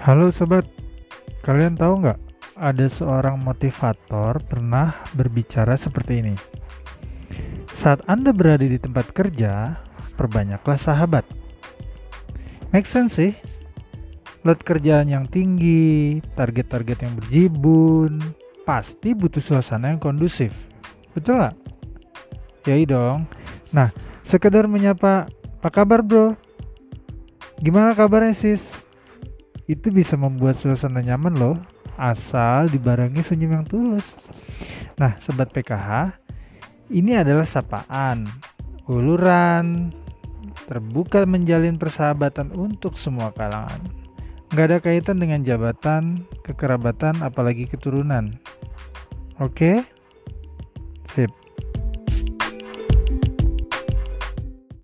Halo sobat, kalian tahu nggak ada seorang motivator pernah berbicara seperti ini. Saat Anda berada di tempat kerja, perbanyaklah sahabat. Make sense sih? Load kerjaan yang tinggi, target-target yang berjibun, pasti butuh suasana yang kondusif. Betul nggak? Yai dong. Nah, sekedar menyapa, apa kabar bro? Gimana kabarnya sis? Itu bisa membuat suasana nyaman loh, asal dibarengi senyum yang tulus. Nah, sobat PKH, ini adalah sapaan, uluran, terbuka menjalin persahabatan untuk semua kalangan. Nggak ada kaitan dengan jabatan, kekerabatan, apalagi keturunan. Oke? Sip.